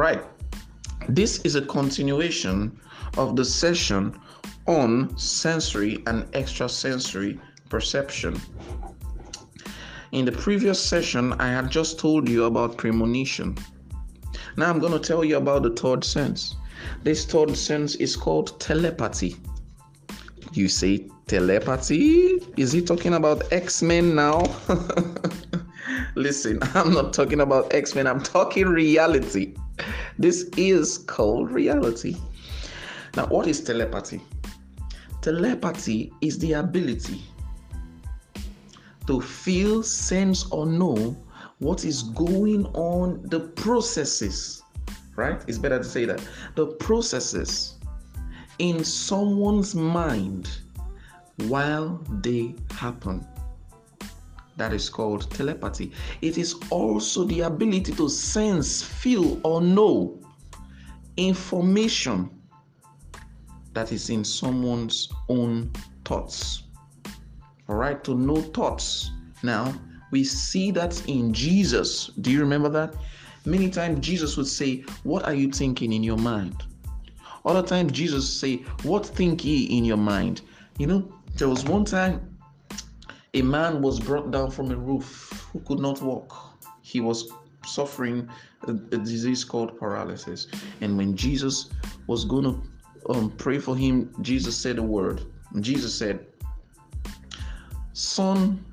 right. This is a continuation of the session on sensory and extrasensory perception. In the previous session, I had just told you about premonition. Now I'm going to tell you about the third sense. This third sense is called telepathy. You say telepathy? Is he talking about X Men now? Listen, I'm not talking about X Men, I'm talking reality. This is called reality. Now, what is telepathy? Telepathy is the ability to feel, sense, or know what is going on, the processes, right? It's better to say that. The processes in someone's mind while they happen. That is called telepathy. It is also the ability to sense, feel, or know information that is in someone's own thoughts. All right, to know thoughts. Now, we see that in Jesus. Do you remember that? Many times Jesus would say, What are you thinking in your mind? Other times Jesus say, What think ye in your mind? You know, there was one time a man was brought down from a roof who could not walk. He was suffering a, a disease called paralysis. And when Jesus was going to um, pray for him, Jesus said a word. Jesus said, Son,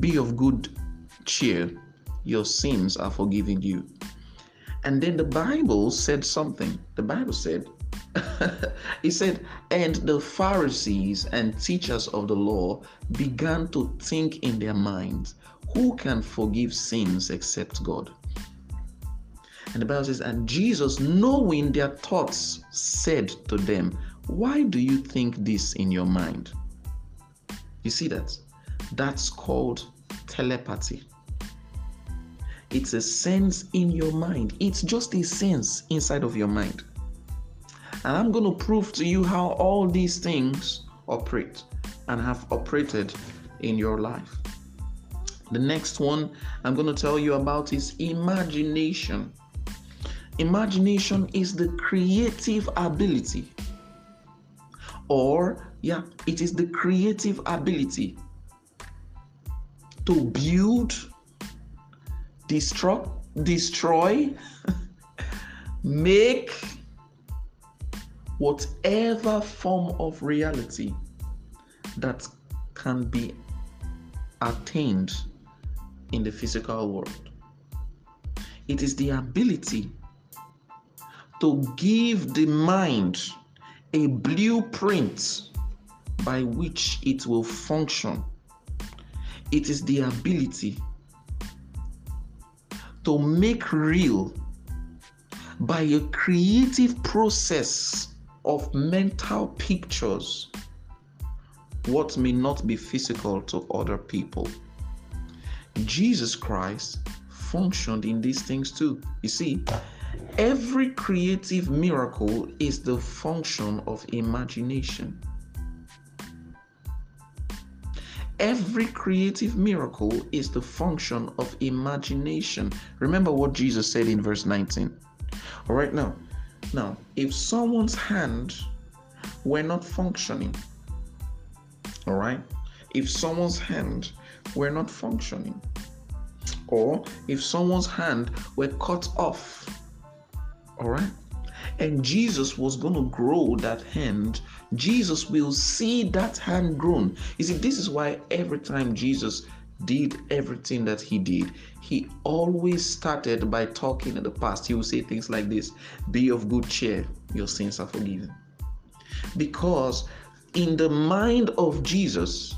be of good cheer, your sins are forgiven you. And then the Bible said something. The Bible said, he said, and the Pharisees and teachers of the law began to think in their minds, who can forgive sins except God? And the Bible says, and Jesus, knowing their thoughts, said to them, Why do you think this in your mind? You see that? That's called telepathy. It's a sense in your mind. It's just a sense inside of your mind. And I'm going to prove to you how all these things operate and have operated in your life. The next one I'm going to tell you about is imagination. Imagination is the creative ability, or yeah, it is the creative ability to build destroy, destroy, make whatever form of reality that can be attained in the physical world. It is the ability to give the mind a blueprint by which it will function. It is the ability to make real by a creative process of mental pictures what may not be physical to other people. Jesus Christ functioned in these things too. You see, every creative miracle is the function of imagination. Every creative miracle is the function of imagination. Remember what Jesus said in verse 19. All right, now, now, if someone's hand were not functioning, all right, if someone's hand were not functioning, or if someone's hand were cut off, all right, and Jesus was going to grow that hand, Jesus will see that hand grown. You see, this is why every time Jesus did everything that he did, he always started by talking in the past. He would say things like this Be of good cheer, your sins are forgiven. Because in the mind of Jesus,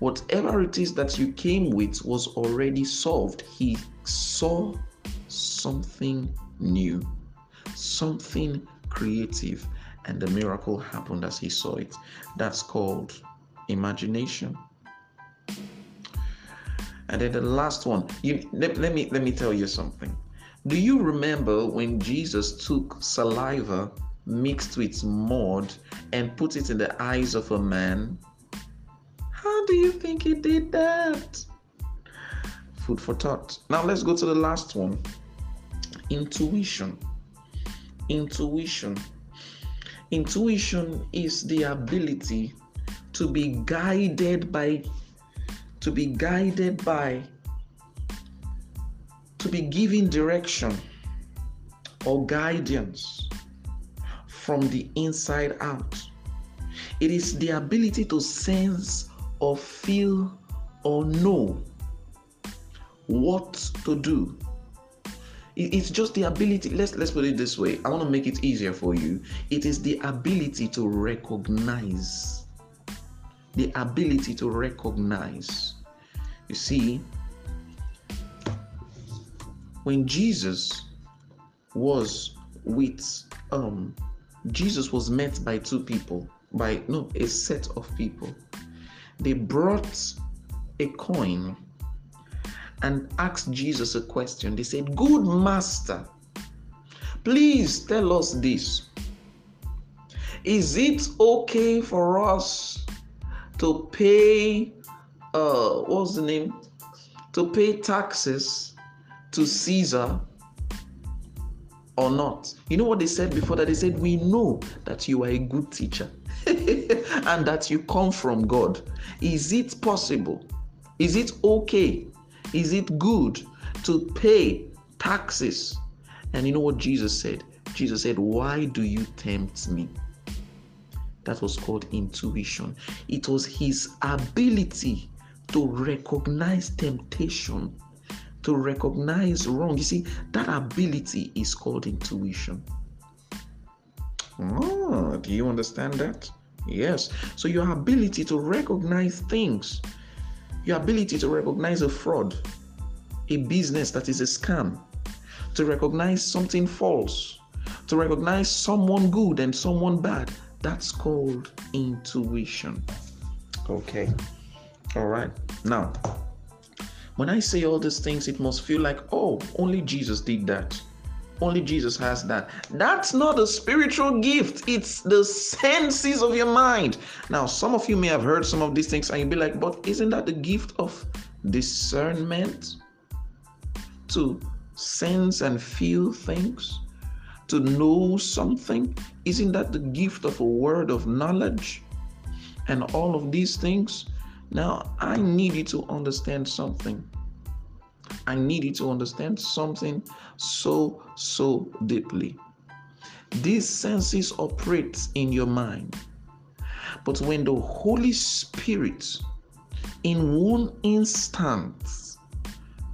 whatever it is that you came with was already solved. He saw something new, something creative, and the miracle happened as he saw it. That's called imagination. And then the last one, you let, let me let me tell you something. Do you remember when Jesus took saliva mixed with mud and put it in the eyes of a man? How do you think he did that? Food for thought. Now let's go to the last one intuition. Intuition. Intuition is the ability to be guided by to be guided by to be given direction or guidance from the inside out. It is the ability to sense or feel or know what to do. It's just the ability. Let's let's put it this way. I want to make it easier for you. It is the ability to recognize. The ability to recognize. You see, when Jesus was with um Jesus was met by two people, by no, a set of people. They brought a coin and asked Jesus a question. They said, Good master, please tell us this. Is it okay for us to pay, uh, what's the name? To pay taxes to Caesar or not? You know what they said before that? They said, We know that you are a good teacher and that you come from God. Is it possible? Is it okay is it good to pay taxes? And you know what Jesus said? Jesus said, Why do you tempt me? That was called intuition. It was his ability to recognize temptation, to recognize wrong. You see, that ability is called intuition. Oh, do you understand that? Yes. So, your ability to recognize things your ability to recognize a fraud, a business that is a scam, to recognize something false, to recognize someone good and someone bad. That's called intuition. Okay. All right. Now, when I say all these things, it must feel like, oh, only Jesus did that. Only Jesus has that. That's not a spiritual gift, it's the senses of your mind. Now, some of you may have heard some of these things and you'll be like, but isn't that the gift of discernment? To sense and feel things? To know something? Isn't that the gift of a word of knowledge? And all of these things? Now, I need you to understand something. I need you to understand something so, so deeply. These senses operate in your mind. But when the Holy Spirit, in one instant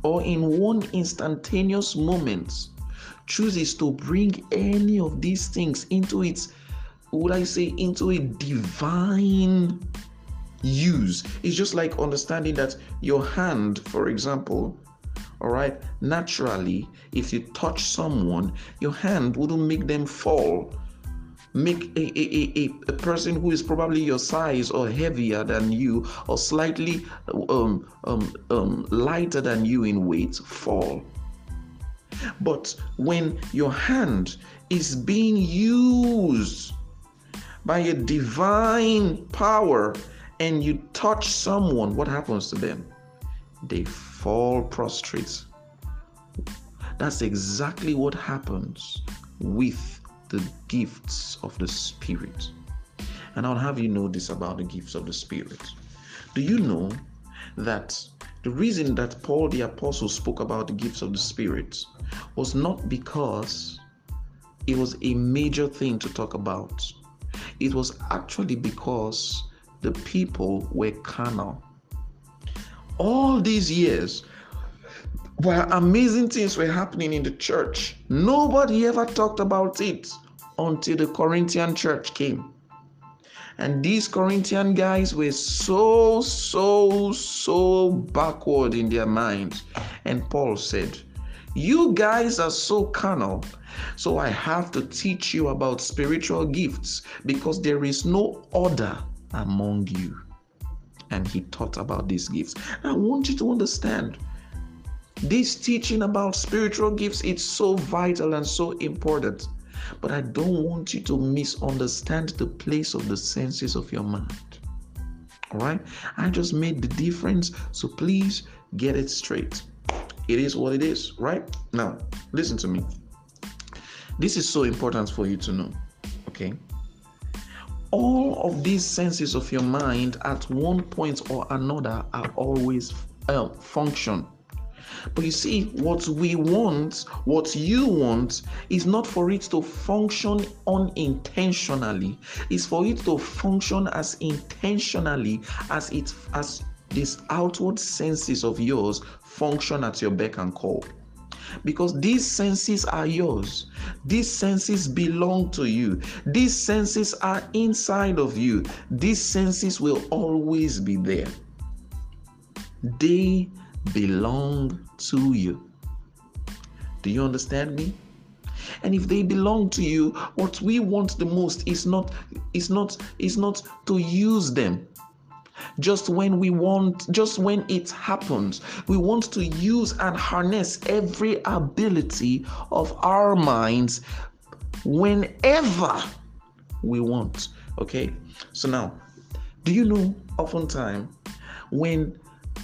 or in one instantaneous moment, chooses to bring any of these things into its, would I say, into a divine use, it's just like understanding that your hand, for example, all right. Naturally, if you touch someone, your hand wouldn't make them fall. Make a, a, a, a person who is probably your size or heavier than you or slightly um, um, um, lighter than you in weight fall. But when your hand is being used by a divine power and you touch someone, what happens to them? They fall prostrate. That's exactly what happens with the gifts of the Spirit. And I'll have you know this about the gifts of the Spirit. Do you know that the reason that Paul the Apostle spoke about the gifts of the Spirit was not because it was a major thing to talk about, it was actually because the people were carnal all these years, while amazing things were happening in the church, nobody ever talked about it until the Corinthian church came. And these Corinthian guys were so, so, so backward in their minds. And Paul said, You guys are so carnal. So I have to teach you about spiritual gifts because there is no order among you and he taught about these gifts. I want you to understand this teaching about spiritual gifts it's so vital and so important. But I don't want you to misunderstand the place of the senses of your mind. All right? I just made the difference, so please get it straight. It is what it is, right? Now, listen to me. This is so important for you to know. Okay. All of these senses of your mind at one point or another are always uh, function. But you see, what we want, what you want, is not for it to function unintentionally. It's for it to function as intentionally as it as these outward senses of yours function at your beck and call because these senses are yours. These senses belong to you. These senses are inside of you. These senses will always be there. They belong to you. Do you understand me? And if they belong to you, what we want the most is not is not is not to use them just when we want, just when it happens. We want to use and harness every ability of our minds whenever we want. Okay, so now, do you know oftentimes when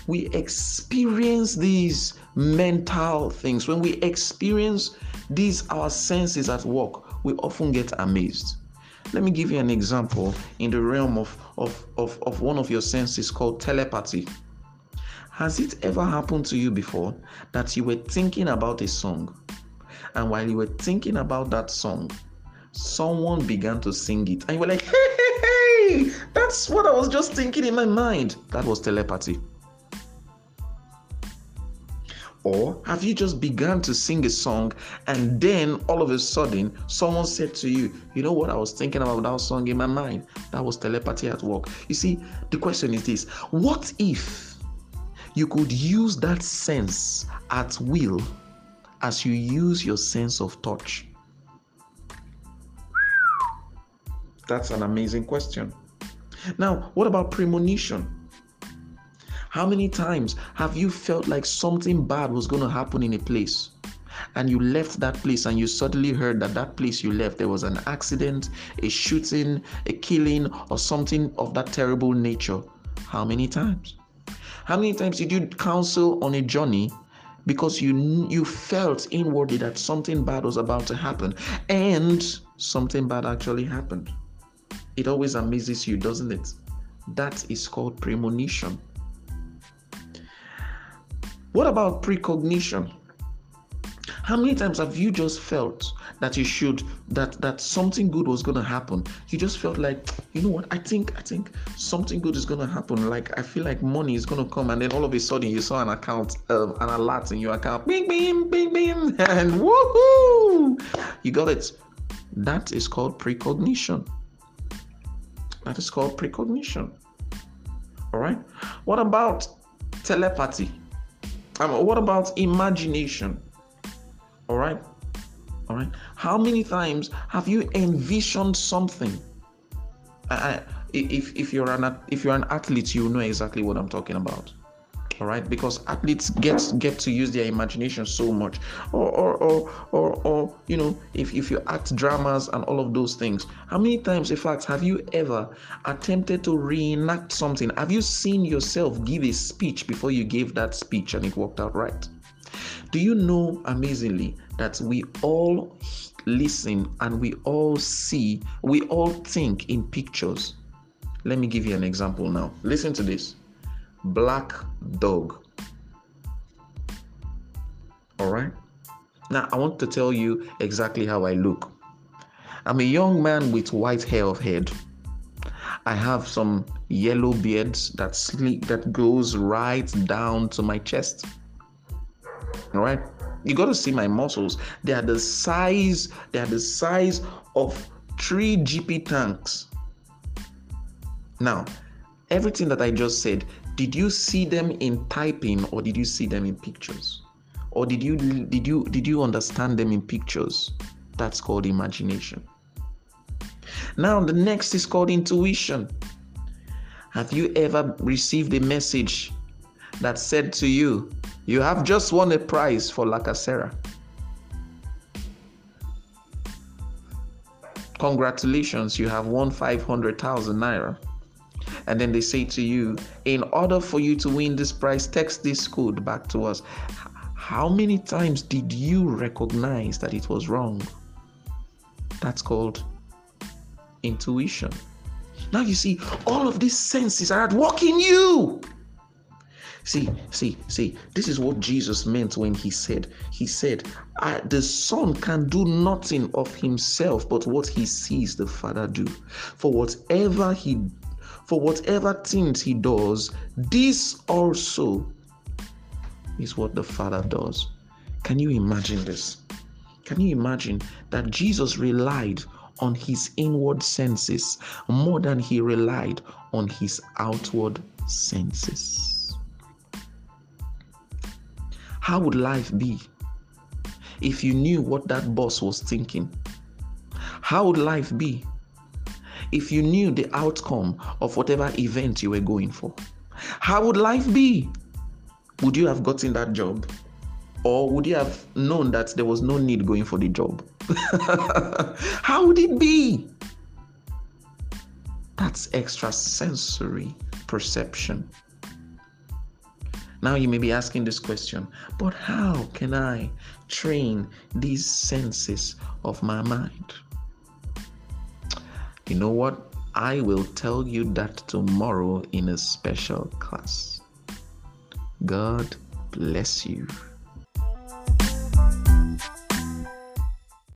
we experience these mental things, when we experience these our senses at work, we often get amazed let me give you an example in the realm of, of, of, of one of your senses called telepathy. Has it ever happened to you before that you were thinking about a song, and while you were thinking about that song, someone began to sing it, and you were like, hey, hey, hey, that's what I was just thinking in my mind? That was telepathy. Or have you just begun to sing a song and then all of a sudden someone said to you, You know what? I was thinking about that song in my mind. That was telepathy at work. You see, the question is this What if you could use that sense at will as you use your sense of touch? That's an amazing question. Now, what about premonition? How many times have you felt like something bad was going to happen in a place? and you left that place and you suddenly heard that that place you left there was an accident a shooting a killing or something of that terrible nature. How many times? How many times did you counsel on a journey because you you felt inwardly that something bad was about to happen and something bad actually happened? It always amazes you doesn't it? That is called premonition what about precognition? How many times have you just felt that you should that that something good was gonna happen? You just felt like, you know what? I think I think something good is gonna happen. Like I feel like money is gonna come, and then all of a sudden you saw an account, uh, an alert in your account, bing bing bing bing, and woohoo! You got it. That is called precognition. That is called precognition. All right. What about telepathy? Um, what about imagination? All right. All right. How many times have you envisioned something? I, if if you're an if you're an athlete, you know exactly what I'm talking about all right? Because athletes get get to use their imagination so much. Or or or or, or you know if, if you act dramas and all of those things how many times in fact have you ever attempted to reenact something? Have you seen yourself give a speech before you gave that speech and it worked out right? Do you know amazingly that we all listen and we all see we all think in pictures? Let me give you an example now. Listen to this black dog. All right. Now, I want to tell you exactly how I look. I'm a young man with white hair of head. I have some yellow beards that sleek that goes right down to my chest. All right. You got to see my muscles. They are the size, they are the size of three GP tanks. Now, everything that I just said, did you see them in typing or did you see them in pictures? Or did you did you did you understand them in pictures? That's called imagination. Now the next is called intuition. Have you ever received a message that said to you you have just won a prize for La Casera congratulations you have won 500000 naira and then they say to you, in order for you to win this prize, text this code back to us. How many times did you recognize that it was wrong? That's called intuition. Now you see, all of these senses are at work in you. See, see, see, this is what Jesus meant when he said, He said, The Son can do nothing of himself but what he sees the Father do. For whatever he for whatever things he does, this also is what the Father does. Can you imagine this? Can you imagine that Jesus relied on his inward senses more than he relied on his outward senses? How would life be if you knew what that boss was thinking? How would life be if you knew the outcome of whatever event you were going for? How would life be? Would you have gotten that job? Or would you have known that there was no need going for the job? How would it be? That's extrasensory perception. Now you may be asking this question, but how can I train these senses of my mind? You know what? I will tell you that tomorrow in a special class. God bless you.